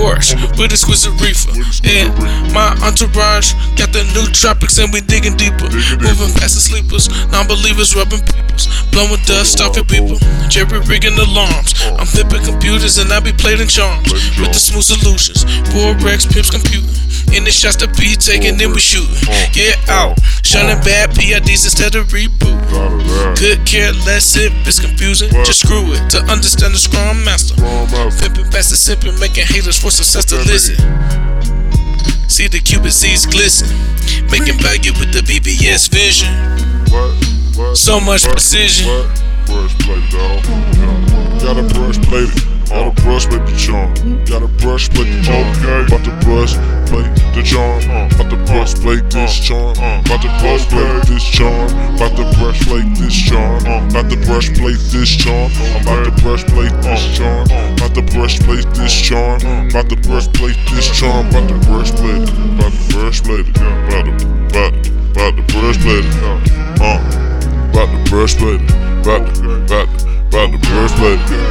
Porsche with exquisite reefer. Yeah, my entourage got the new tropics and we digging deeper. Moving past the sleepers, non believers rubbing peoples. Blowing dust off your people. Jerry rigging alarms. I'm flipping computers and I be playing charms with the smooth solutions. Four Rex Pips computing. In the shots to be taken, then we shooting. Yeah, out. Shining bad PIDs instead of reboot. Could care less if it's confusing. Just screw it to understand the scrum master. Flipping past the sipping, making haters for success to listen. See the Cupid seeds glisten, making value with the BBS vision. So much precision. Brush plate, dog. Gotta brush plate it. Gotta brush plate the charm. Gotta brush plate the charm. About to brush plate the charm. Uh, about to uh, brush plate this charm. About to brush plate this charm. Uh, about to brush plate this charm. About to brush plate this charm. About to brush plate this charm. About to brush plate this charm. About the brush plate this charm. About the brush plate. About to brush plate. About to, about about to brush plate. Uh, about to brush plate. About to, about about to brush plate.